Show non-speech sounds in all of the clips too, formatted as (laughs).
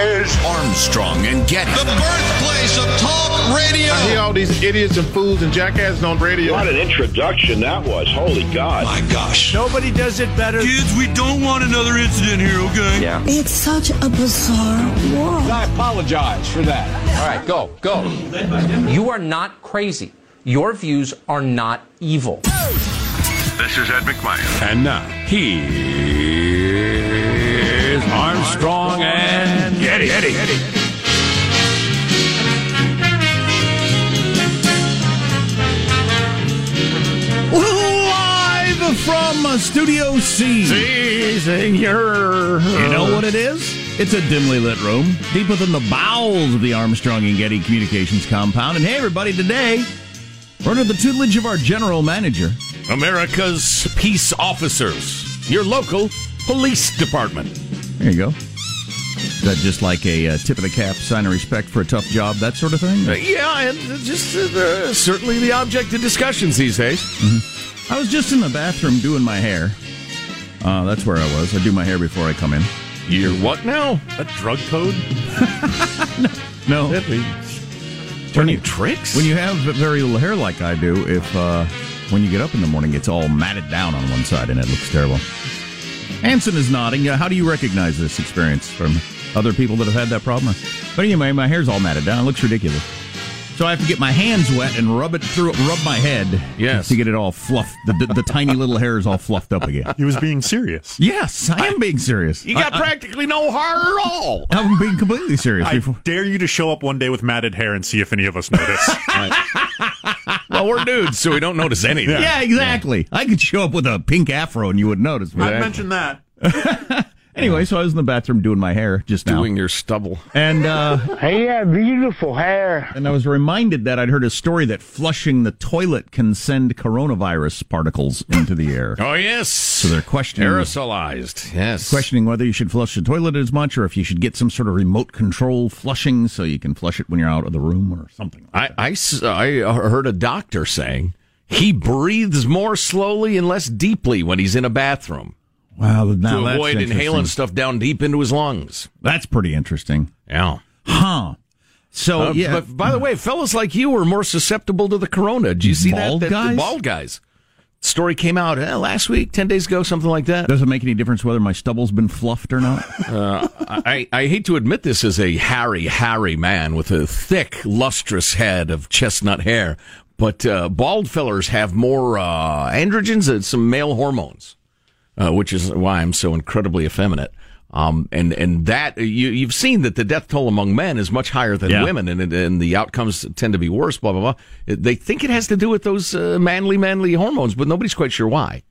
is Armstrong and Getty. The birthplace of talk radio. I hear all these idiots and fools and jackasses on radio. What an introduction that was. Holy God. My gosh. Nobody does it better. Kids, we don't want another incident here, okay? Yeah. It's such a bizarre world. I apologize for that. All right, go, go. You are not crazy. Your views are not evil. This is Ed McMahon. And now, he is Armstrong and Getty. Live from uh, Studio C. Senor. You know what it is? It's a dimly lit room deep within the bowels of the Armstrong and Getty Communications compound. And hey, everybody, today we're under the tutelage of our general manager, America's peace officers, your local police department. There you go. Is that just like a uh, tip of the cap, sign of respect for a tough job, that sort of thing? Uh, yeah, and just uh, certainly the object of discussions these days. Mm-hmm. I was just in the bathroom doing my hair. Uh, that's where I was. I do my hair before I come in. You're what now? A drug code? (laughs) no. no. Turn you tricks? When you have very little hair like I do, if uh, when you get up in the morning, it's all matted down on one side and it looks terrible. Anson is nodding. How do you recognize this experience from other people that have had that problem? But anyway, my hair's all matted down. It looks ridiculous. So I have to get my hands wet and rub it through, rub my head. Yes. To get it all fluffed. The, the, the tiny little hairs all fluffed up again. He was being serious. Yes, I am being serious. You got I, practically no hair at all. I'm being completely serious. I before. dare you to show up one day with matted hair and see if any of us notice. (laughs) well, we're dudes, so we don't notice anything. Yeah, yeah exactly. Yeah. I could show up with a pink afro and you would notice. I mentioned that. (laughs) Anyway, so I was in the bathroom doing my hair just now. Doing your stubble. And, uh. (laughs) Hey, yeah, beautiful hair. And I was reminded that I'd heard a story that flushing the toilet can send coronavirus particles into the air. (laughs) Oh, yes. So they're questioning. Aerosolized, yes. Questioning whether you should flush the toilet as much or if you should get some sort of remote control flushing so you can flush it when you're out of the room or something. Like I, I, I heard a doctor saying he breathes more slowly and less deeply when he's in a bathroom. Wow, now to avoid inhaling stuff down deep into his lungs. That's pretty interesting. Yeah. Huh. So uh, yeah. But by the way, fellas like you are more susceptible to the corona. Did you see bald that? that guys? Bald guys. Story came out uh, last week, ten days ago, something like that. Does it make any difference whether my stubble's been fluffed or not? (laughs) uh, I, I hate to admit this as a hairy, hairy man with a thick, lustrous head of chestnut hair, but uh, bald fellers have more uh, androgens and some male hormones. Uh, which is why I'm so incredibly effeminate. Um, and and that you you've seen that the death toll among men is much higher than Yeah. women, and and the outcomes tend to be worse. Blah blah blah. They think it has to do with those uh, manly manly hormones, but nobody's quite sure why.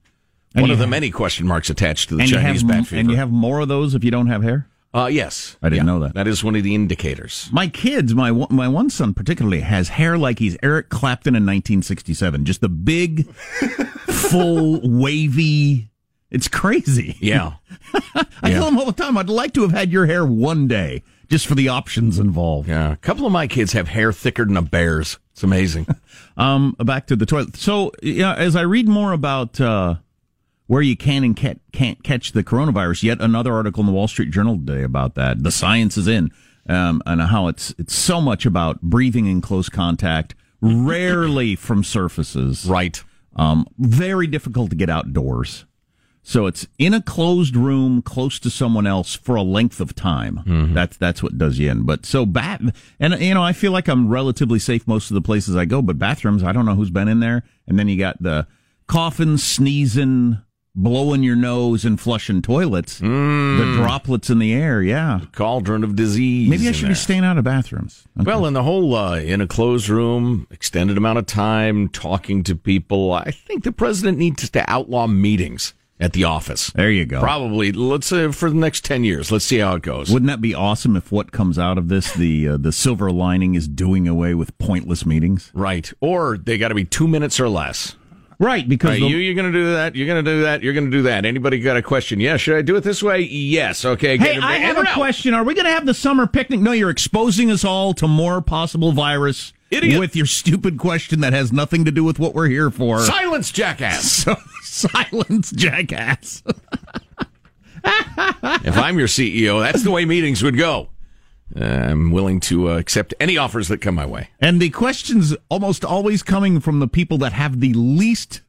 And One of the have- many question marks attached to the Chinese have bat fever. and you have more of those if you don't have hair. uh, yes, I didn't Yeah. know that. That is one of the indicators. My kids, my my one son particularly, has hair like he's Eric Clapton in 1967. Just the big, (laughs) full, wavy. It's crazy. Yeah. (laughs) I tell them all the time, I'd like to have had your hair one day, just for the options involved. Yeah, a couple of my kids have hair thicker than a bear's. It's amazing. (laughs) Um, back to the toilet. So, yeah, as I read more about uh, where you can and can't, can't catch the coronavirus, yet another article in the Wall Street Journal today about that. The science is in, um, and how it's it's so much about breathing in close contact, rarely from surfaces. Right. Um, very difficult to get outdoors. So it's in a closed room close to someone else for a length of time. That's that's what does you in. But so bat and you know I feel like I'm relatively safe most of the places I go, but bathrooms I don't know who's been in there. And then you got the coughing, sneezing, blowing your nose, and flushing toilets. The droplets in the air. Yeah, Cauldron of disease. maybe I should there. be staying out of bathrooms. Okay. Well, in the whole uh, in a closed room, extended amount of time talking to people, I think the president needs to outlaw meetings at the office. there you go. Probably, let's say for the next ten years. Let's see how it goes. Wouldn't that be awesome if what comes out of this, the uh, the silver lining, is doing away with pointless meetings? right, or they got to be two minutes or less. Right, because Right, the- you, you're going to do that. You're going to do that. You're going to do that. Anybody got a question? Yeah, should I do it this way? Yes. Okay. Hey, I have a out. question. Are we going to have the summer picnic? No, you're exposing us all to more possible virus Idiot. with your stupid question that has nothing to do with what we're here for. Silence, jackass. (laughs) So, silence, jackass. if I'm your CEO, that's the way meetings would go. Uh, I'm willing to uh, accept any offers that come my way. And the questions almost always coming from the people that have the least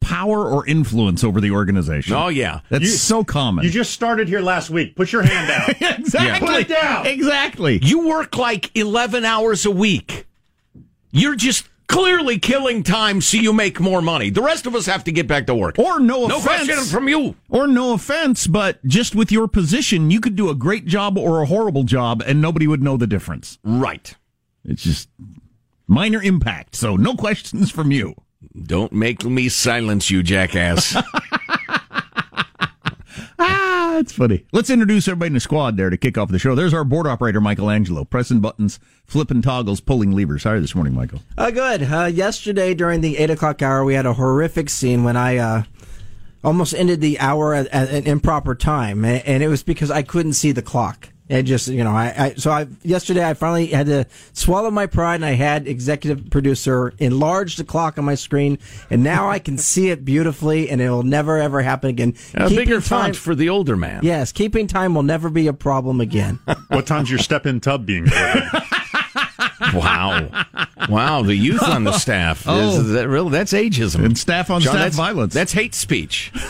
power or influence over the organization. Oh yeah, That's You- so common. You just started here last week. Put your hand (laughs) down. exactly. Put it down. Exactly. You work like 11 hours a week. You're just clearly killing time so you make more money. The rest of us have to get back to work. Or no no offense. question from you. Or no offense, but just with your position, you could do a great job or a horrible job and nobody would know the difference. Right. It's just minor impact. So no (laughs) questions from you. Don't make me silence you, jackass. (laughs) It's funny. Let's introduce everybody in the squad there to kick off the show. There's our board operator, Michelangelo, pressing buttons, flipping toggles, pulling levers. How are you this morning, Michael? Uh, good. Uh, yesterday during the eight o'clock hour, we had a horrific scene when I uh, almost ended the hour at, at an improper time, and it was because I couldn't see the clock. It just, you know, I, I so I yesterday I finally had to swallow my pride, and I had executive producer enlarge the clock on my screen, and now I can see it beautifully, and it will never ever happen again. A Keeping bigger time- font for the older man. Yes, keeping time will never be a problem again. (laughs) what time's your step in tub being? (laughs) Wow. Wow, the youth on the staff. Oh. Is that real? That's ageism. And staff on John, staff that's, violence. That's hate speech. (laughs)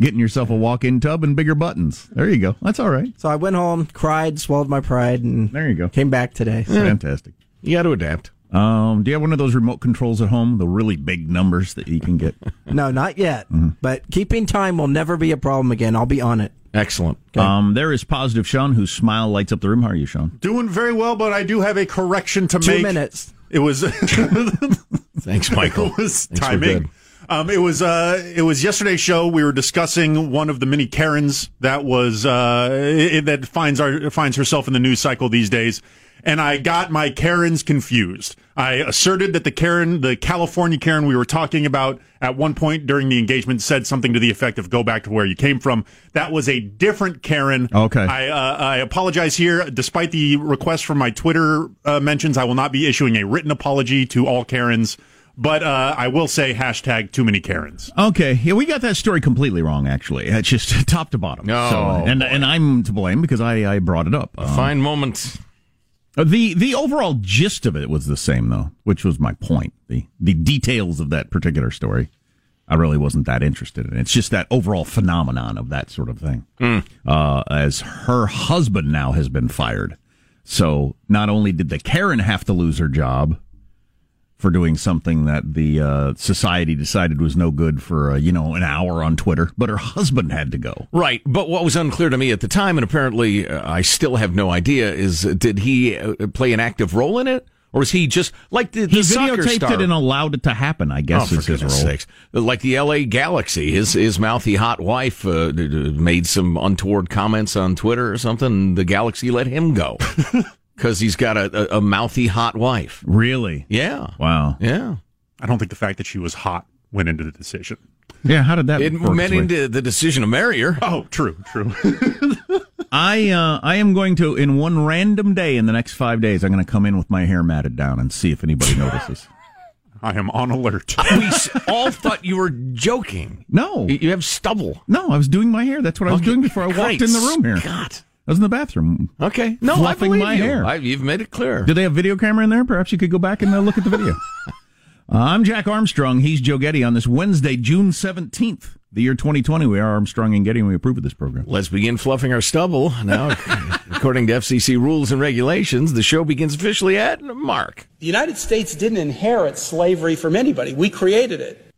Getting yourself a walk-in tub and bigger buttons. There you go. That's all right. So I went home, cried, swallowed my pride, and There you go. came back today. (laughs) Fantastic. You got to adapt. Um, do you have one of those remote controls at home? The really big numbers that you can get. (laughs) No, not yet. Mm-hmm. But keeping time will never be a problem again. I'll be on it. Excellent. Um, there is positive Sean, whose smile lights up the room. How are you, Sean? Doing very well, but I do have a correction to Two make. minutes. It was (laughs) Thanks, Michael. it was Thanks, we're timing. Um, it was uh, it was yesterday's show. We were discussing one of the many Karens that was uh, it, that finds our finds herself in the news cycle these days, and I got my Karens confused. I asserted that the Karen, the California Karen we were talking about at one point during the engagement, said something to the effect of "Go back to where you came from." That was a different Karen. Okay. I uh, I apologize here. Despite the request from my Twitter uh, mentions, I will not be issuing a written apology to all Karens. But uh, I will say hashtag too many Karens. Okay, yeah, we got that story completely wrong. Actually, it's just (laughs) top to bottom. Oh, so, and boy. and I'm to blame because I, I brought it up. A Um, fine moment. the the overall gist of it was the same though, which was my point. The the details of that particular story, I really wasn't that interested in. It's just that overall phenomenon of that sort of thing. Uh, as her husband now has been fired, so not only did the Karen have to lose her job, for doing something that the uh, society decided was no good for uh, you know an hour on Twitter, but her husband had to go. Right, but what was unclear to me at the time, and apparently uh, I still have no idea, is uh, did he uh, play an active role in it, or is he just like the, the He videotaped star? it and allowed it to happen. I guess oh, is for his role. sakes! Like the L.A. Galaxy, his his mouthy hot wife uh, made some untoward comments on Twitter or something. The Galaxy let him go (laughs) because he's got a, a, a mouthy hot wife. Really? Yeah. Wow. Yeah. I don't think the fact that she was hot went into the decision. Yeah, how did that? It went into the decision to marry her. Oh, true, true. (laughs) I uh, I am going to in one random day in the next five days. I'm going to come in with my hair matted down and see if anybody (laughs) notices. I am on alert. we all thought you were joking. No, You- you have stubble. no, I was doing my hair. That's what I was Okay, doing before I walked great in the room here. God. I was in the bathroom. Okay. No, I Fluffing believe my you. hair. I, you've made it clear. Do they have a video camera in there? Perhaps you could go back and uh, look at the video. (laughs) Uh, I'm Jack Armstrong. He's Joe Getty on this Wednesday, June 17th, the year 2020. We are Armstrong and Getty, and we approve of this program. Let's begin fluffing our stubble. Now, (laughs) according to FCC rules and regulations, the show begins officially at Mark. The United States didn't inherit slavery from anybody. We created it.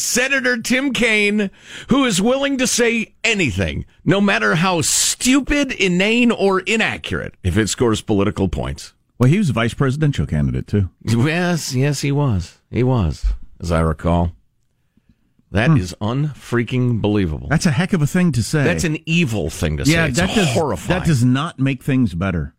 Is Senator Tim Kaine, who is willing to say anything, no matter how stupid, inane, or inaccurate, if it scores political points. Well, he was a vice presidential candidate, too. Yes, yes, he was. He was, as I recall. That hmm. is unfreaking believable. That's a heck of a thing to say. That's an evil thing to say. yeah, that does, horrifying. That does not make things better.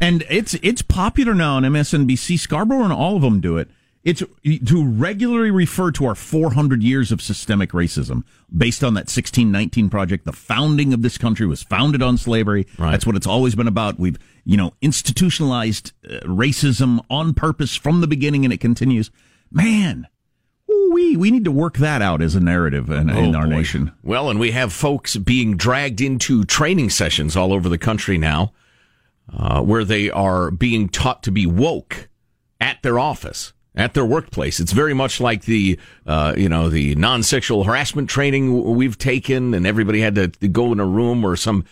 And it's it's popular now on MSNBC. Scarborough and all of them do it. It's to regularly refer to our 400 years of systemic racism based on that 1619 project. The founding of this country was founded on slavery. Right. That's what it's always been about. We've, you know, institutionalized uh, racism on purpose from the beginning and it continues. Man, we we need to work that out as a narrative in, in Oh, our boy. nation. Well, and we have folks being dragged into training sessions all over the country now, uh, where they are being taught to be woke at their office, at their workplace. It's very much like the, uh, you know, the non-sexual harassment training we've taken, and everybody had to, to go in a room where some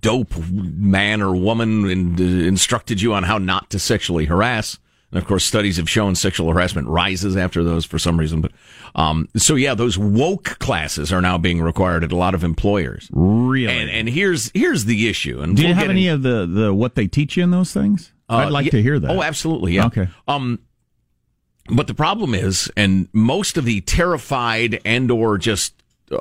dope man or woman in, instructed you on how not to sexually harass. And of course, studies have shown sexual harassment rises after those for some reason. But um, so yeah, those woke classes are now being required at a lot of employers. Really? And and here's here's the issue. And Do you we'll have any in- of the, the what they teach you in those things? I'd uh, like yeah- to hear that. Oh, absolutely. Yeah. Okay. Um, but the problem is, and most of the terrified and or just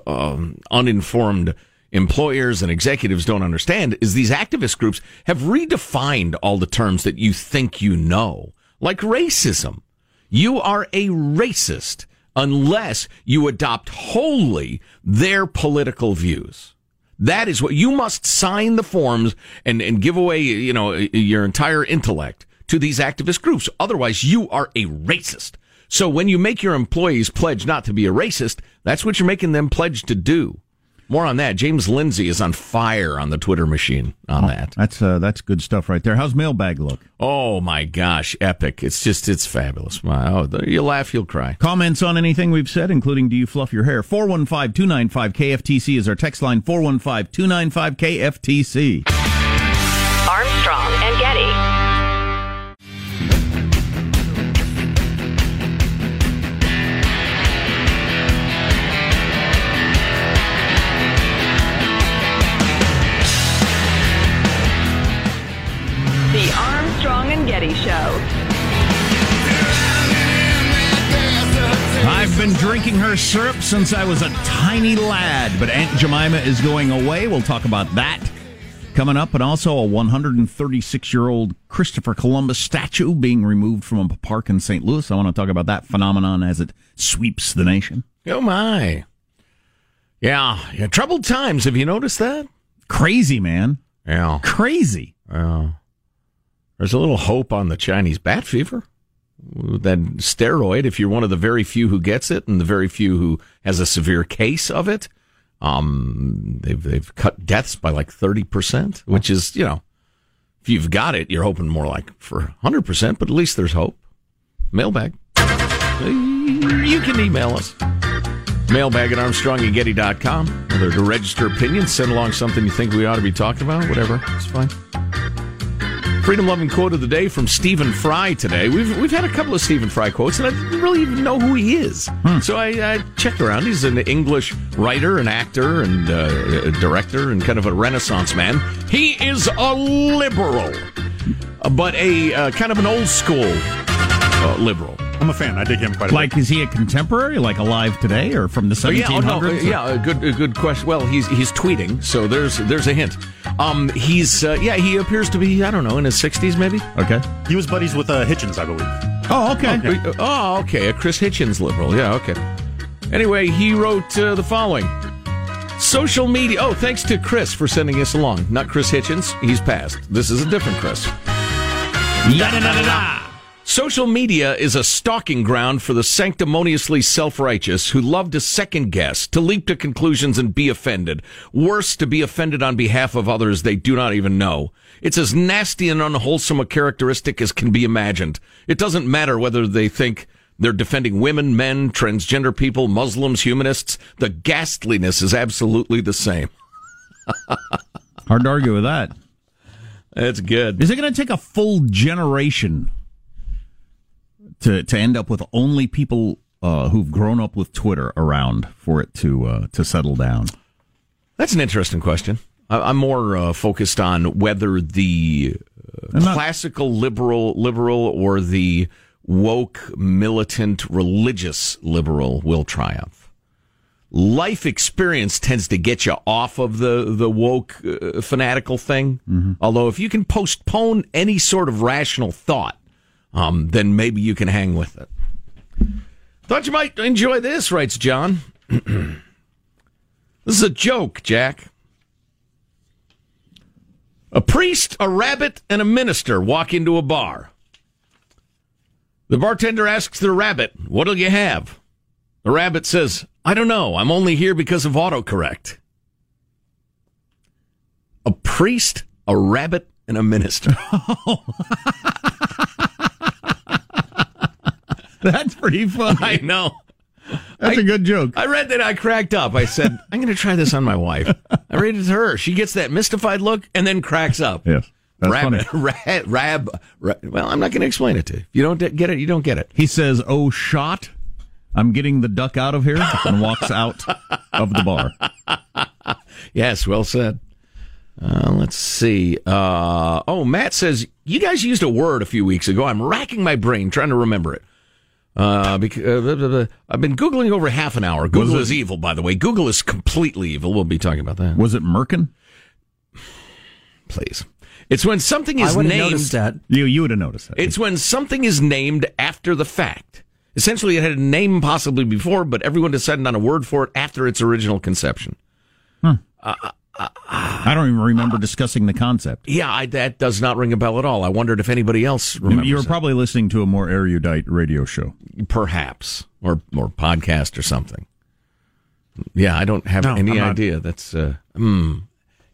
um, uninformed employers and executives don't understand is these activist groups have redefined all the terms that you think you know, like racism. You are a racist unless you adopt wholly their political views. That is what you must sign the forms and, and give away, you know, your entire intellect to these activist groups. Otherwise, you are a racist. So when you make your employees pledge not to be a racist, that's what you're making them pledge to do. More on that. James Lindsay is on fire on the Twitter machine on that. That's uh, that's good stuff right there. How's mailbag look? Oh my gosh, epic! It's just it's fabulous. Wow, you'll laugh, you'll cry. Comments on anything we've said, including do you fluff your hair? 415 295 KFTC is our text line 415 295 KFTC. Been drinking her syrup since I was a tiny lad, but Aunt Jemima is going away. We'll talk about that coming up, and also a 136 year old Christopher Columbus statue being removed from a park in St. Louis. I want to talk about that phenomenon as it sweeps the nation. Oh my, yeah, yeah. Troubled times. Have you noticed that? Crazy, man. Yeah, Crazy. yeah. There's a little hope on the Chinese bat fever. That steroid, if you're one of the very few who gets it and the very few who has a severe case of it, um, they've they've cut deaths by like thirty percent, which is you know, if you've got it, you're hoping more like for hundred percent, but at least there's hope. Mailbag. You can email us. Mailbag at armstrongandgetty.com. Whether to register opinions, send along something you think we ought to be talking about, whatever. It's fine. Freedom loving quote of the day from Stephen Fry today. We've we've had a couple of Stephen Fry quotes, and I didn't really even know who he is. So I, I checked around. He's an English writer, and actor, and uh, director, and kind of a Renaissance man. He is a liberal, but a uh, kind of an old school uh, liberal. I'm a fan. I dig him quite a Like, bit. is he a contemporary, like alive today, or from the Oh, yeah, 1700s? oh, no, uh, yeah, a good, a good question. Well, he's he's tweeting, so there's there's a hint. Um, he's uh, yeah, he appears to be I don't know in his 60s maybe. Okay. He was buddies with uh, Hitchens, I believe. Oh, okay. Oh, oh, okay, a Chris Hitchens liberal. Yeah, okay. Anyway, he wrote uh, the following. Social media. Oh, thanks to Chris for sending us along. Not Chris Hitchens. He's passed. This is a different Chris. Social media is a stalking ground for the sanctimoniously self-righteous who love to second guess, to leap to conclusions and be offended. Worse, to be offended on behalf of others they do not even know. It's as nasty and unwholesome a characteristic as can be imagined. It doesn't matter whether they think they're defending women, men, transgender people, Muslims, humanists. The ghastliness is absolutely the same. Hard to argue with that. That's good. Is it going to take a full generation to to end up with only people uh, who've grown up with Twitter around for it to uh, to settle down? That's an interesting question. I- I'm more uh, focused on whether the uh, not- classical liberal liberal or the woke militant religious liberal will triumph. Life experience tends to get you off of the the woke uh, fanatical thing. Although if you can postpone any sort of rational thought, um, then maybe you can hang with it. Thought you might enjoy this, writes John. (clears throat) this is a joke, Jack. A priest, a rabbit, and a minister walk into a bar. The bartender asks the rabbit, What'll you have? The rabbit says, I don't know. I'm only here because of autocorrect. A priest, a rabbit, and a minister. (laughs) (laughs) That's pretty funny. I know. That's a a good joke. I read that. I cracked up. I said, I'm going to try this on my wife. I read it to her. She gets that mystified look and then cracks up. Yes. That's Rabbit, funny. (laughs) ra- rab, ra- well, I'm not going to explain it to you. If you don't get it, you don't get it. He says, "Oh, shot! I'm getting the duck out of here," and walks out of the bar. (laughs) Yes, well said. Uh, let's see. Uh, oh, Matt says, you guys used a word a few weeks ago. I'm racking my brain trying to remember it. Uh, because, uh, blah, blah, blah. I've been Googling over half an hour. Google it- is evil, by the way. Google is completely evil. We'll be talking about that. Was it Merkin? Please. It's when something is would named. that. You you would have noticed that. It's when something is named after the fact. Essentially, it had a name possibly before, but everyone decided on a word for it after its original conception. I don't even remember discussing the concept. Yeah, I, that does not ring a bell at all. I wondered if anybody else remembers. you were that. probably listening to a more erudite radio show. perhaps or or podcast or something. Yeah, I don't have No, any I'm not. idea. That's uh, hmm.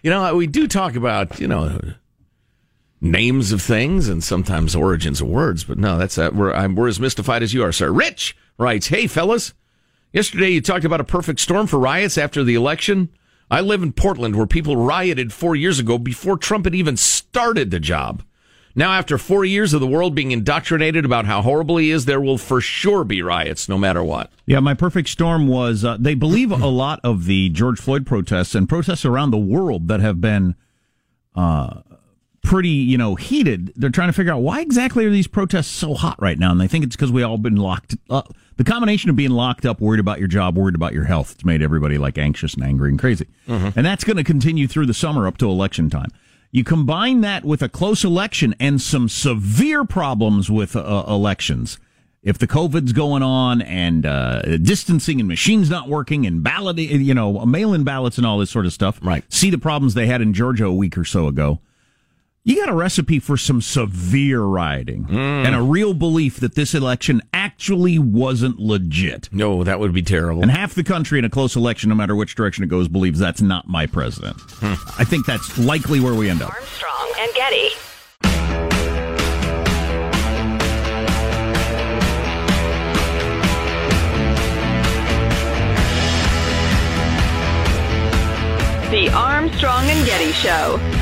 You know, we do talk about you know names of things and sometimes origins of words, but no, that's uh, we're I'm, we're as mystified as you are, sir. Rich writes, "Hey, fellas, yesterday you talked about a perfect storm for riots after the election." I live in Portland where people rioted four years ago before Trump had even started the job. Now, after four years of the world being indoctrinated about how horrible he is, there will for sure be riots no matter what. Yeah, my perfect storm was uh, they believe a lot of the George Floyd protests and protests around the world that have been uh, pretty, you know, heated. They're trying to figure out why exactly are these protests so hot right now, and they think it's because we all been locked. up. The combination of being locked up, worried about your job, worried about your health, it's made everybody like anxious and angry and crazy, and that's going to continue through the summer up to election time. You combine that with a close election and some severe problems with uh, elections. If the COVID's going on and uh, distancing and machines not working and ballot, you know, mail-in ballots and all this sort of stuff. Right. See the problems they had in Georgia a week or so ago. You got a recipe for some severe rioting mm. and a real belief that this election actually wasn't legit. No, that would be terrible. And half the country in a close election, no matter which direction it goes, believes that's not my president. Hmm. I think that's likely where we end up. Armstrong and Getty. The Armstrong and Getty Show.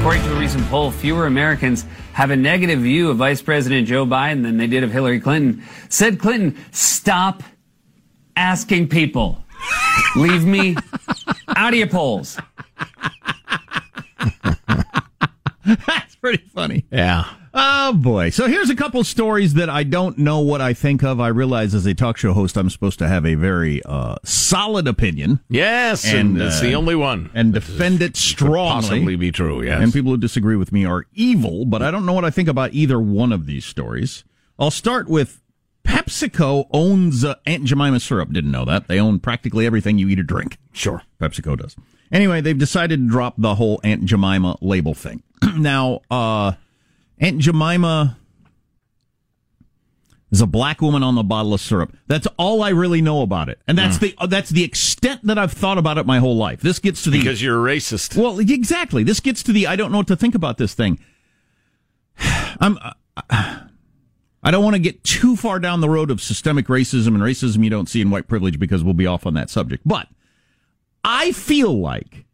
According to a recent poll, fewer Americans have a negative view of Vice President Joe Biden than they did of Hillary Clinton. Said Clinton, stop asking people. Leave me (laughs) out of your polls. That's pretty funny. Yeah. Oh boy. So here's a couple stories that I don't know what I think of. I realize as a talk show host, I'm supposed to have a very uh, solid opinion. Yes, and, it's the uh, only one. and defend it Could strongly. possibly be true. Yes. And people who disagree with me are evil, but I don't know what I think about either one of these stories. I'll start with PepsiCo owns uh, Aunt Jemima syrup. Didn't know that. They own practically everything you eat or drink. Sure. PepsiCo does. Anyway, they've decided to drop the whole Aunt Jemima label thing. (clears throat) now, uh, Aunt Jemima is a black woman on the bottle of syrup. That's all I really know about it, and that's the uh, that's the extent that I've thought about it my whole life. This gets to the because you're a racist. well, exactly. This gets to the I don't know what to think about this thing. (sighs) I'm I don't want to get too far down the road of systemic racism and racism you don't see in white privilege because we'll be off on that subject. But I feel like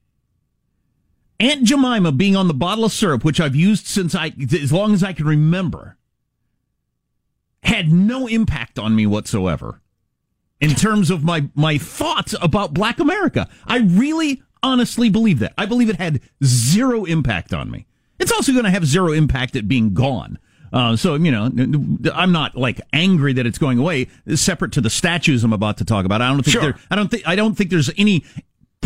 Aunt Jemima being on the bottle of syrup, which I've used since I as long as I can remember, had no impact on me whatsoever in terms of my my thoughts about black America. I really honestly believe that. I believe it had zero impact on me. It's also going to have zero impact at being gone. Uh, so you know, I'm not like angry that it's going away. Separate to the statues I'm about to talk about, I don't think Sure. there. I don't think. I don't think there's any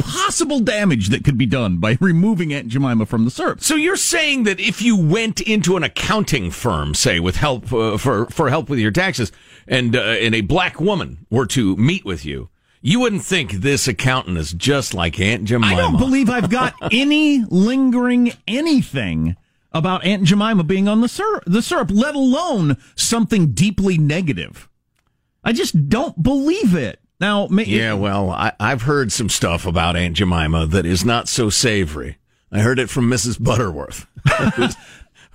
possible damage that could be done by (laughs) removing Aunt Jemima from the syrup. So you're saying that if you went into an accounting firm, say with help uh, for for help with your taxes, and uh, and a black woman were to meet with you, you wouldn't think this accountant is just like Aunt Jemima. I don't believe I've got (laughs) any lingering anything about Aunt Jemima being on the syrup, the syrup, let alone something deeply negative. I just don't believe it. Now, ma- Yeah, well, I, I've heard some stuff about Aunt Jemima that is not so savory. I heard it from Mrs. Butterworth, (laughs) who's,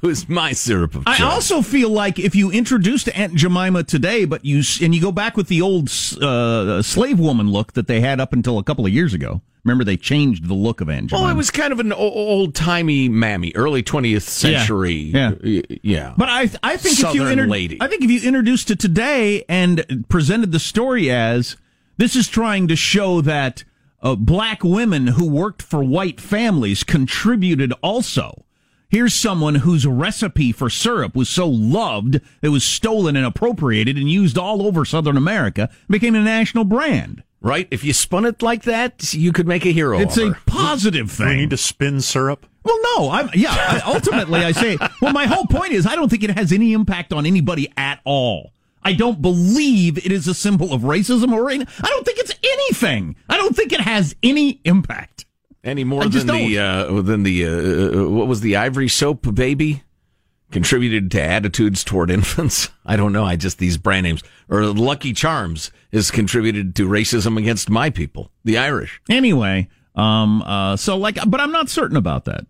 who's my syrup of I also feel like if you introduced Aunt Jemima today, but you and you go back with the old uh, slave woman look that they had up until a couple of years ago. Remember, they changed the look of Aunt Jemima. well, it was kind of an old timey mammy, early 20th century. Yeah. y- yeah. But I, I think if you Southern inter- lady. I think if you introduced it today and presented the story as this is trying to show that uh, black women who worked for white families contributed also. Here's someone whose recipe for syrup was so loved it was stolen and appropriated and used all over Southern America, became a national brand. right? If you spun it like that, you could make a hero. It's of a positive Do we thing. need to spin syrup? Well, no, I'm yeah. I, ultimately, I say, well, my whole point is, I don't think it has any impact on anybody at all. I don't believe it is a symbol of racism or any, I don't think it's anything. I don't think it has any impact. any more I than the uh, than the uh, what was the ivory soap baby contributed to attitudes toward (laughs) infants. I don't know. I just these brand names or Lucky Charms has contributed to racism against my people, the Irish. Anyway, um, uh, so like, but I'm not certain about that.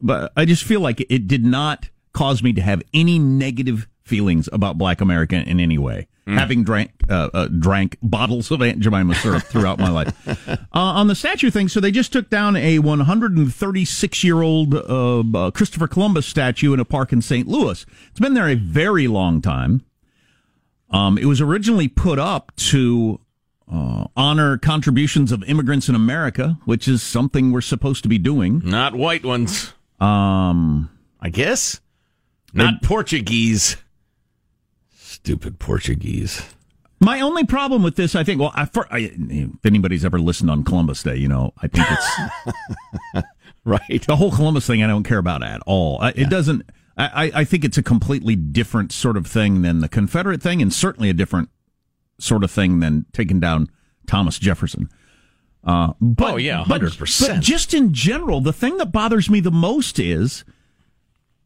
But I just feel like it did not cause me to have any negative feelings about Black America in any way. Having drank uh, uh, drank bottles of Aunt Jemima syrup throughout my life. (laughs) Uh, on the statue thing, so they just took down a 136 year old uh, uh, Christopher Columbus statue in a park in St. Louis. It's been there a very long time. Um, it was originally put up to uh, honor contributions of immigrants in America, which is something we're supposed to be doing. Not white ones, Um, I guess. Not Portuguese. Stupid Portuguese. my only problem with this, I think, well, I, for, I, if anybody's ever listened on Columbus Day, you know, I think it's (laughs) Right. the whole Columbus thing. I don't care about at all. I, It doesn't. I, I- think it's a completely different sort of thing than the Confederate thing, and certainly a different sort of thing than taking down Thomas Jefferson. Uh, but, Oh, yeah, 100%. But just in general, the thing that bothers me the most is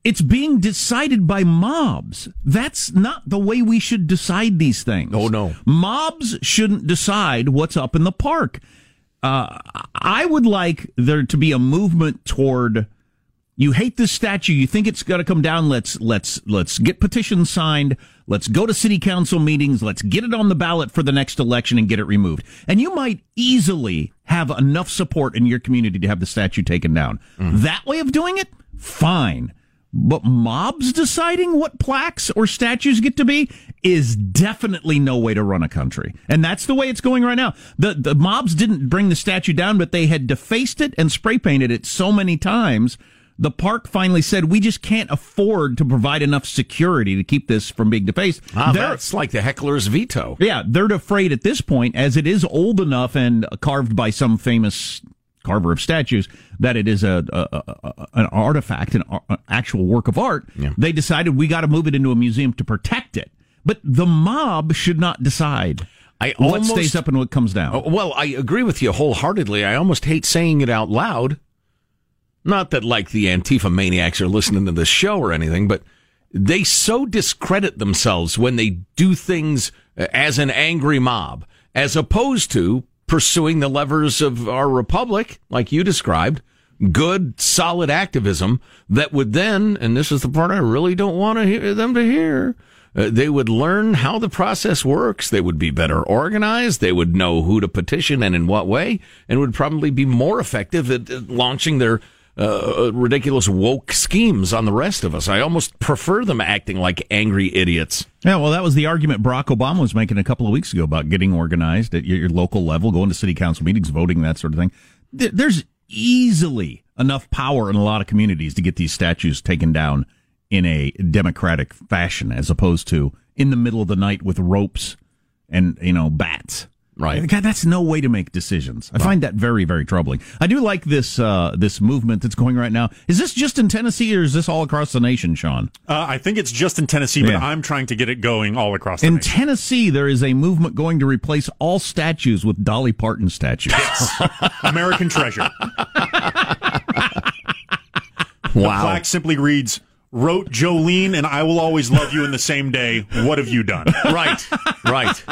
it's being decided by mobs. That's not the way we should decide these things. Oh, no. Mobs shouldn't decide what's up in the park. Uh, I would like there to be a movement toward you hate this statue, you think it's got to come down. Let's let's let's get petitions signed. Let's go to city council meetings. Let's get it on the ballot for the next election and get it removed. And you might easily have enough support in your community to have the statue taken down. That way of doing it, fine. But mobs deciding what plaques or statues get to be is definitely no way to run a country. And that's the way it's going right now. The the mobs didn't bring the statue down, but they had defaced it and spray painted it so many times. The park finally said we just can't afford to provide enough security to keep this from being defaced. Ah, They're- that's like the heckler's veto. yeah, they're afraid at this point, as it is old enough and carved by some famous carver of statues, that it is a, a, a- an artifact, an ar- actual work of art. They decided we got to move it into a museum to protect it. But the mob should not decide I what stays up and what comes down. Oh, Well, I agree with you wholeheartedly. I almost hate saying it out loud. Not that like the Antifa maniacs are listening to this show or anything, but they so discredit themselves when they do things uh, as an angry mob, as opposed to pursuing the levers of our republic, like you described, good, solid activism that would then, and this is the part I really don't want to hear them to hear, uh, they would learn how the process works. They would be better organized. They would know who to petition and in what way, and would probably be more effective at, at launching their uh, ridiculous woke schemes on the rest of us. I almost prefer them acting like angry idiots. Yeah, well, that was the argument Barack Obama was making a couple of weeks ago about getting organized at your, your local level, going to city council meetings, voting, that sort of thing. There- There's easily enough power in a lot of communities to get these statues taken down in a democratic fashion, as opposed to in the middle of the night with ropes and you know bats. Right. God, that's no way to make decisions. I find that very, very troubling. I do like this uh, this movement that's going right now. Is this just in Tennessee or is this all across the nation, Sean? Uh, I think it's just in Tennessee, but Yeah. I'm trying to get it going all across the In nation. Tennessee, there is a movement going to replace all statues with Dolly Parton statues. Yes. (laughs) American Treasure. wow. The plaque simply reads, wrote Jolene and I will always love you in the same day. What have you done? right, right.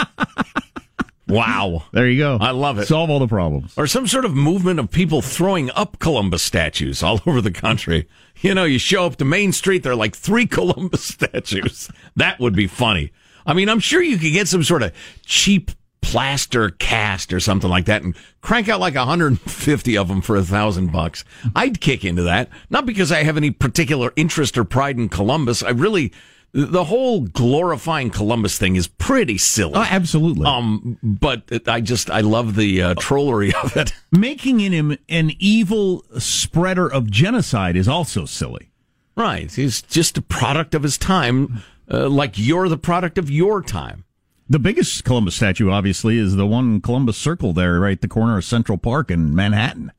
Wow. (laughs) There you go. I love it. Solve all the problems. Or some sort of movement of people throwing up Columbus statues all (laughs) over the country. You know, you show up to Main Street, there are like three (laughs) Columbus statues. That would be funny. I mean, I'm sure you could get some sort of cheap plaster cast or something like that and crank out like 150 of them for a thousand bucks. I'd kick into that. Not because I have any particular interest or pride in Columbus. I really, the whole glorifying Columbus thing is pretty silly. Oh, absolutely. Um, but I just, I love the uh, trollery (laughs) of it. Making him an evil spreader of genocide is also silly. Right. He's just a product of his time, uh, like you're the product of your time. The biggest Columbus statue, obviously, is the one Columbus Circle there, right at the corner of Central Park in Manhattan.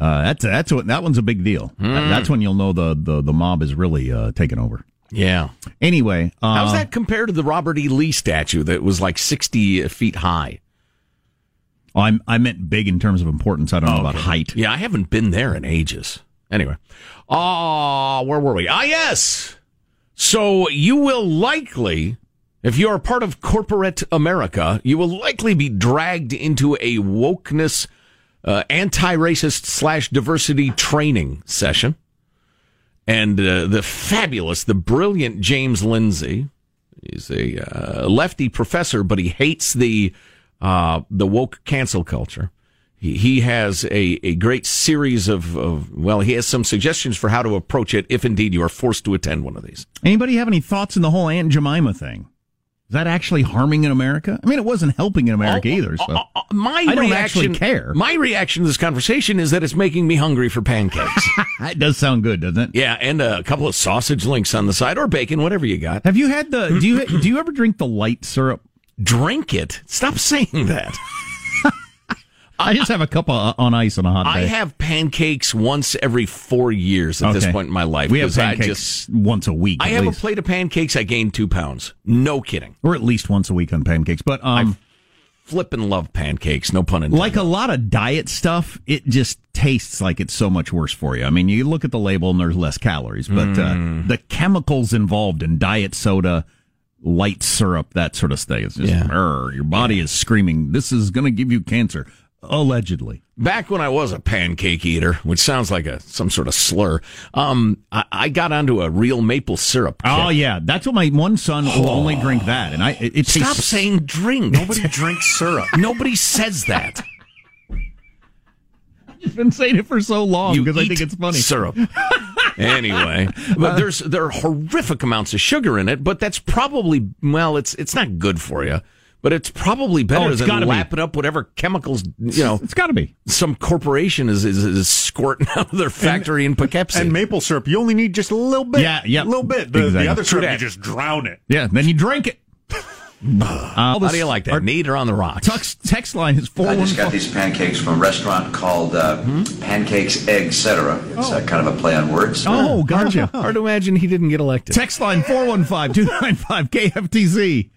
Uh, that's that's what that one's a big deal. Mm. That's when you'll know the the, the mob is really uh, taken over. Yeah. Anyway, uh, How's that compared to the Robert E. Lee statue that was like 60 feet high? I'm I meant big in terms of importance. I don't know about Okay. height. Yeah, I haven't been there in ages. Anyway, ah, where were we? Ah, yes. So you will likely, if you are part of corporate America, you will likely be dragged into a wokeness, uh, anti-racist slash diversity training session. And uh, the fabulous, the brilliant James Lindsay, he's a uh, lefty professor, but he hates the uh, the woke cancel culture. He, he has a, a great series of, of, well, he has some suggestions for how to approach it if indeed you are forced to attend one of these. Anybody have any thoughts on the whole Aunt Jemima thing? Is that actually harming in America? I mean, it wasn't helping in America Oh, either. So uh, uh, my I don't reaction, actually care. My reaction to this conversation is that it's making me hungry for pancakes. (laughs) It does sound good, doesn't it? yeah, and a couple of sausage links on the side or bacon, whatever you got. Have you had the? Do you (clears throat) do you ever drink the light syrup? Drink it. Stop saying that. I just have a cup of, on ice on a hot day. I have pancakes once every four years at this point in my life. We have I pancakes just- once a week. I have least. a plate of pancakes. I gain two pounds. No kidding. or at least once a week on pancakes. But um, Flip and love pancakes. No pun intended. like a lot of diet stuff, it just tastes like it's so much worse for you. I mean, you look at the label and there's less calories, but Mm. uh, the chemicals involved in diet soda, light syrup, that sort of thing, it's just Yeah. Your body is screaming, "This is going to give you cancer." Allegedly. Back when I was a pancake eater, which sounds like a some sort of slur, um, I, I got onto a real maple syrup. Oh yeah, that's what my one son will only drink that, and I it, it Stop tastes saying drink. Nobody (laughs) drinks syrup. Nobody says that. (laughs) You've been saying it for so long because I think it's funny. Syrup. (laughs) anyway, but there's there are horrific amounts of sugar in it, but that's probably well, it's it's not good for you. But it's probably better Oh, it's than gotta be. lapping up whatever chemicals you know. It's got to be. Some corporation is, is is squirting (laughs) out of their factory in Poughkeepsie. And maple syrup, you only need just a little bit. Yeah, yeah. A little bit. The, Exactly. the other syrup, you just drown it. Yeah, then you drink it. (laughs) Uh, How do you like that? Need or on the rocks? Text, text line is four I just got these pancakes from a restaurant called uh, Pancakes, Egg, Etc. It's uh, kind of a play on words. Oh, gotcha. (laughs) Hard to imagine he didn't get elected. Text line 415 295 KFTZ.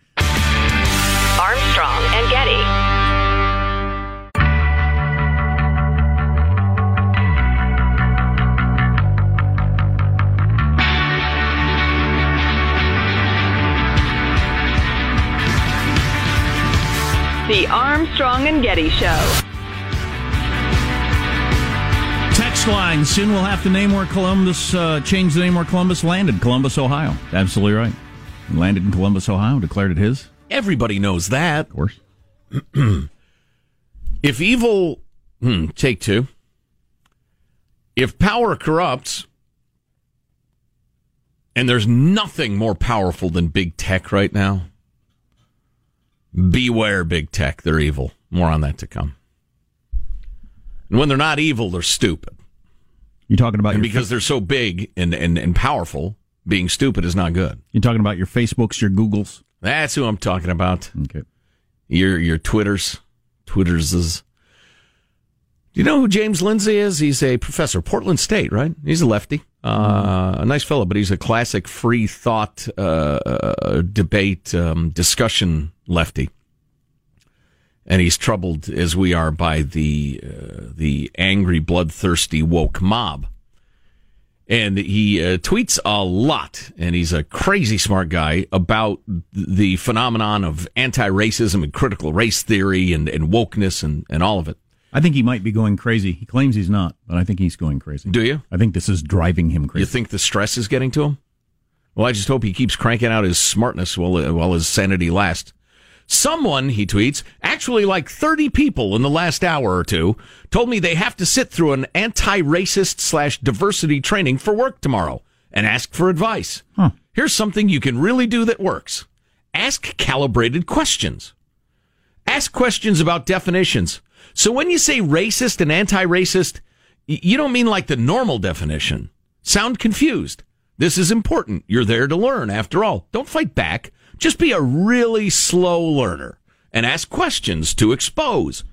Armstrong and Getty. The Armstrong and Getty Show. Text line. Soon we'll have to name where Columbus, uh, change the name where Columbus landed. Columbus, Ohio. Absolutely right. Landed in Columbus, Ohio, declared it his. Everybody knows that. Of course. (clears throat) if evil, hmm, take two. If power corrupts, and there's nothing more powerful than big tech right now, beware big tech. They're evil. More on that to come. And when they're not evil, they're stupid. You're talking about because they're so big and, and, and powerful, being stupid is not good. You're talking about your Facebooks, your Googles? That's who I'm talking about. Okay. Your your Twitters, Twitters is. Do you know who James Lindsay is? He's a professor, Portland State, right? He's a lefty, uh, a nice fellow, but he's a classic free thought uh, uh, debate um, discussion lefty, and he's troubled as we are by the uh, the angry, bloodthirsty woke mob and he uh, tweets a lot and he's a crazy smart guy about the phenomenon of anti-racism and critical race theory and, and wokeness and, and all of it I think he might be going crazy. He claims he's not, but I think he's going crazy. do you I think this is driving him crazy. you think the stress is getting to him well i just hope he keeps cranking out his smartness while, while his sanity lasts Someone, he tweets, actually like 30 people in the last hour or two, told me they have to sit through an anti-racist slash diversity training for work tomorrow and ask for advice. Here's something you can really do that works. Ask calibrated questions. Ask questions about definitions. So when you say racist and anti-racist, you don't mean like the normal definition. Sound confused. This is important. You're there to learn after all. Don't fight back. Just be a really slow learner and ask questions to expose.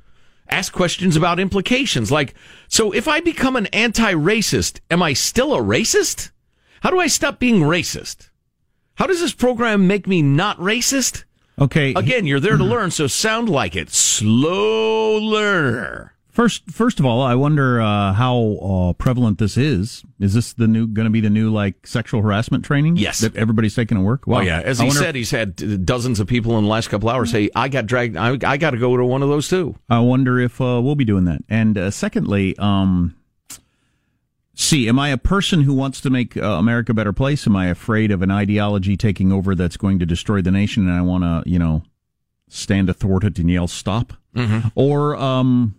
Ask questions about implications like, so if I become an anti-racist, am I still a racist? How do I stop being racist? How does this program make me not racist? Okay. Again, you're there to learn, so sound like it. Slow learner. First, first of all, I wonder uh, how uh, prevalent this is. Is this the new going to be the new like sexual harassment training? Yes. that everybody's taking to work. Oh yeah, as I he wonder- said, he's had dozens of people in the last couple hours say, "I got dragged. I, I got to go to one of those too." I wonder if uh, we'll be doing that. And uh, secondly, um, see, am I a person who wants to make uh, America a better place? Am I afraid of an ideology taking over that's going to destroy the nation, and I want to, you know, stand athwart it and yell stop? Mm-hmm. Or um,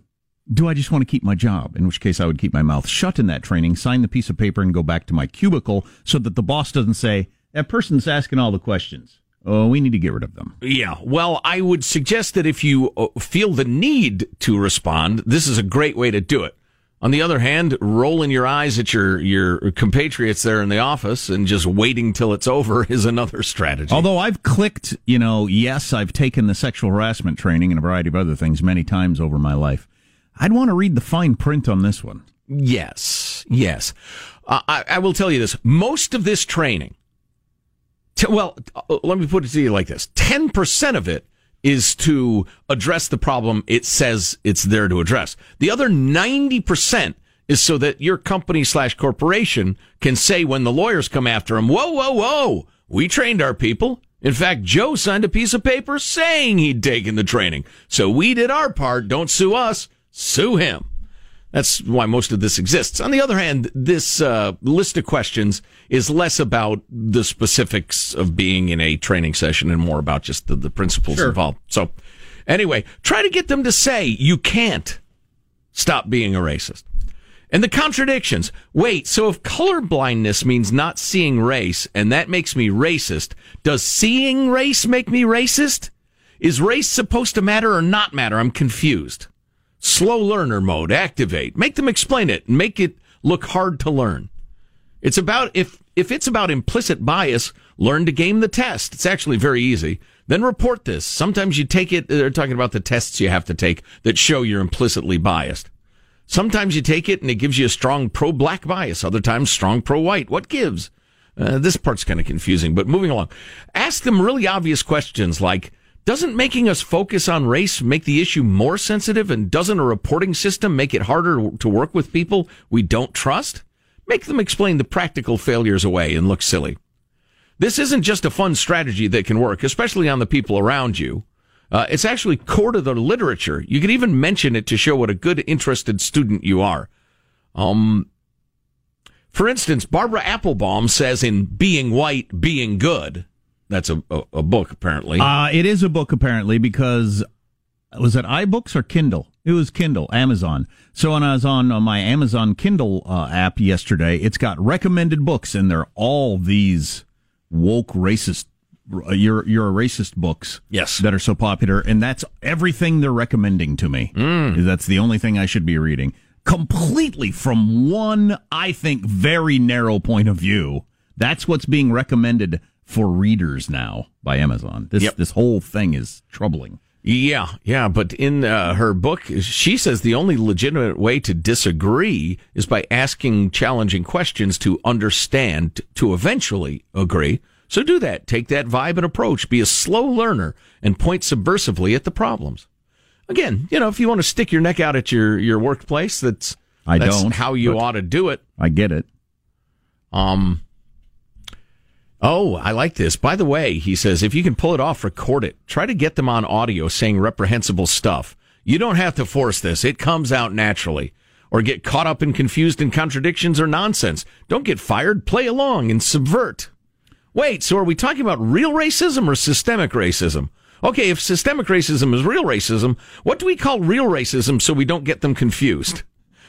do I just want to keep my job? In which case, I would keep my mouth shut in that training, sign the piece of paper, and go back to my cubicle so that the boss doesn't say that person's asking all the questions. Oh, we need to get rid of them. Yeah. Well, I would suggest that if you uh, feel the need to respond, this is a great way to do it. On the other hand, rolling your eyes at your, your compatriots there in the office and just waiting till it's over (laughs) is another strategy. Although I've clicked, you know, yes, I've taken the sexual harassment training and a variety of other things many times over my life. I'd want to read the fine print on this one. Yes, yes. Uh, I, I will tell you this: most of this training, t- well, uh, let me put it to you like this: ten percent of it is to address the problem it says it's there to address. The other ninety percent is so that your company slash corporation can say when the lawyers come after them, "Whoa, whoa, whoa! We trained our people." In fact, Joe signed a piece of paper saying he'd taken the training. So we did our part. Don't sue us. Sue him. That's why most of this exists. On the other hand, this uh, list of questions is less about the specifics of being in a training session and more about just the, the principles Sure. involved. So, anyway, try to get them to say you can't stop being a racist. And the contradictions. Wait, so if colorblindness means not seeing race, and that makes me racist, does seeing race make me racist? Is race supposed to matter or not matter? I'm confused. Slow learner mode, activate. Make them explain it make it look hard to learn. It's about, if, if it's about implicit bias, learn to game the test. It's actually very easy. Then report this. Sometimes you take it, they're talking about the tests you have to take that show you're implicitly biased. Sometimes you take it and it gives you a strong pro black bias. Other times, strong pro white. What gives? Uh, this part's kind of confusing, but moving along. Ask them really obvious questions like, doesn't making us focus on race make the issue more sensitive? And doesn't a reporting system make it harder to work with people we don't trust? Make them explain the practical failures away and look silly. This isn't just a fun strategy that can work, especially on the people around you. Uh, it's actually core to the literature. You could even mention it to show what a good, interested student you are. Um, for instance, Barbara Applebaum says in Being White, Being Good. That's a, a, a book, apparently. Uh, it is a book, apparently, because was it iBooks or Kindle? It was Kindle, Amazon. So when I was on uh, my Amazon Kindle uh, app yesterday, it's got recommended books, and they're all these woke racist uh, you're you're a racist books yes that are so popular and that's everything they're recommending to me mm. that's the only thing i should be reading completely from one i think very narrow point of view that's what's being recommended for readers now by amazon this yep. this whole thing is troubling yeah, yeah, but in uh, her book, she says the only legitimate way to disagree is by asking challenging questions to understand, to eventually agree. So do that. Take that vibe and approach. Be a slow learner and point subversively at the problems. Again, you know, if you want to stick your neck out at your, your workplace, that's, I that's don't, how you ought to do it. I get it. Um, Oh, I like this. By the way, he says, if you can pull it off, record it. Try to get them on audio saying reprehensible stuff. You don't have to force this. It comes out naturally. Or get caught up and confused in contradictions or nonsense. Don't get fired. Play along and subvert. Wait, so are we talking about real racism or systemic racism? Okay, if systemic racism is real racism, what do we call real racism so we don't get them confused?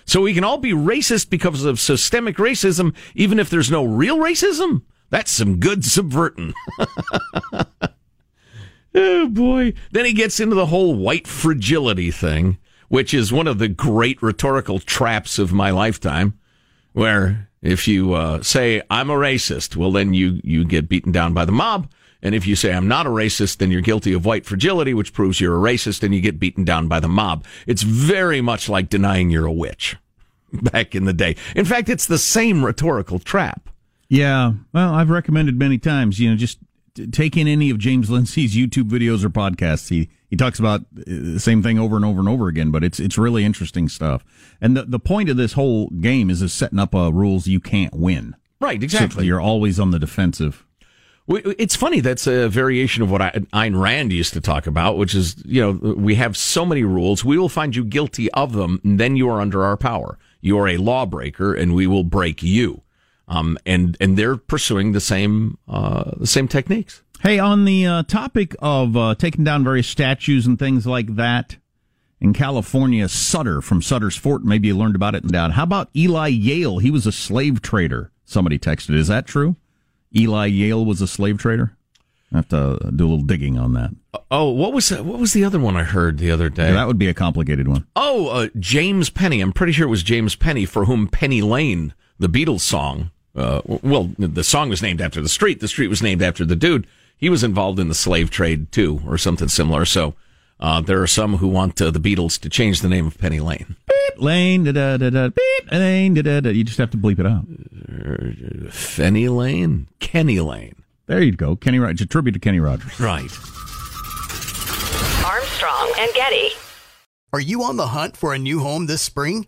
So we can all be racist because of systemic racism, even if there's no real racism? That's some good subverting. (laughs) oh boy. Then he gets into the whole white fragility thing, which is one of the great rhetorical traps of my lifetime, where if you uh, say I'm a racist, well then you you get beaten down by the mob. And if you say I'm not a racist, then you're guilty of white fragility, which proves you're a racist and you get beaten down by the mob. It's very much like denying you're a witch (laughs) back in the day. In fact, it's the same rhetorical trap. Yeah, well, I've recommended many times. You know, just take in any of James Lindsay's YouTube videos or podcasts. He he talks about uh, the same thing over and over and over again, but it's it's really interesting stuff. And the the point of this whole game is is setting up uh, rules you can't win. Right, exactly. So you're always on the defensive. It's funny. That's a variation of what Ayn Rand used to talk about, which is, you know, we have so many rules. We will find you guilty of them, and then you are under our power. You are a lawbreaker, and we will break you. Um, and and they're pursuing the same uh, the same techniques. Hey, on the uh, topic of uh, taking down various statues and things like that in California, Sutter from Sutter's Fort. Maybe you learned about it down. How about Eli Yale? He was a slave trader. Somebody texted. Is that true? Eli Yale was a slave trader. I have to do a little digging on that. Oh, what was what was the other one I heard the other day? Yeah, that would be a complicated one. Oh, uh, James Penny. I'm pretty sure it was James Penny for whom Penny Lane, the Beatles song, uh, well, the song was named after the street. The street was named after the dude. He was involved in the slave trade too, or something similar. So uh, there are some who want uh, the Beatles to change the name of Penny Lane. Beep Lane, da da da da. Beep Lane, da da da. You just have to bleep it out. Fenny Lane, Kenny Lane. There you go, Kenny. It's a tribute to Kenny Rogers. Right. Armstrong and Getty. Are you on the hunt for a new home this spring?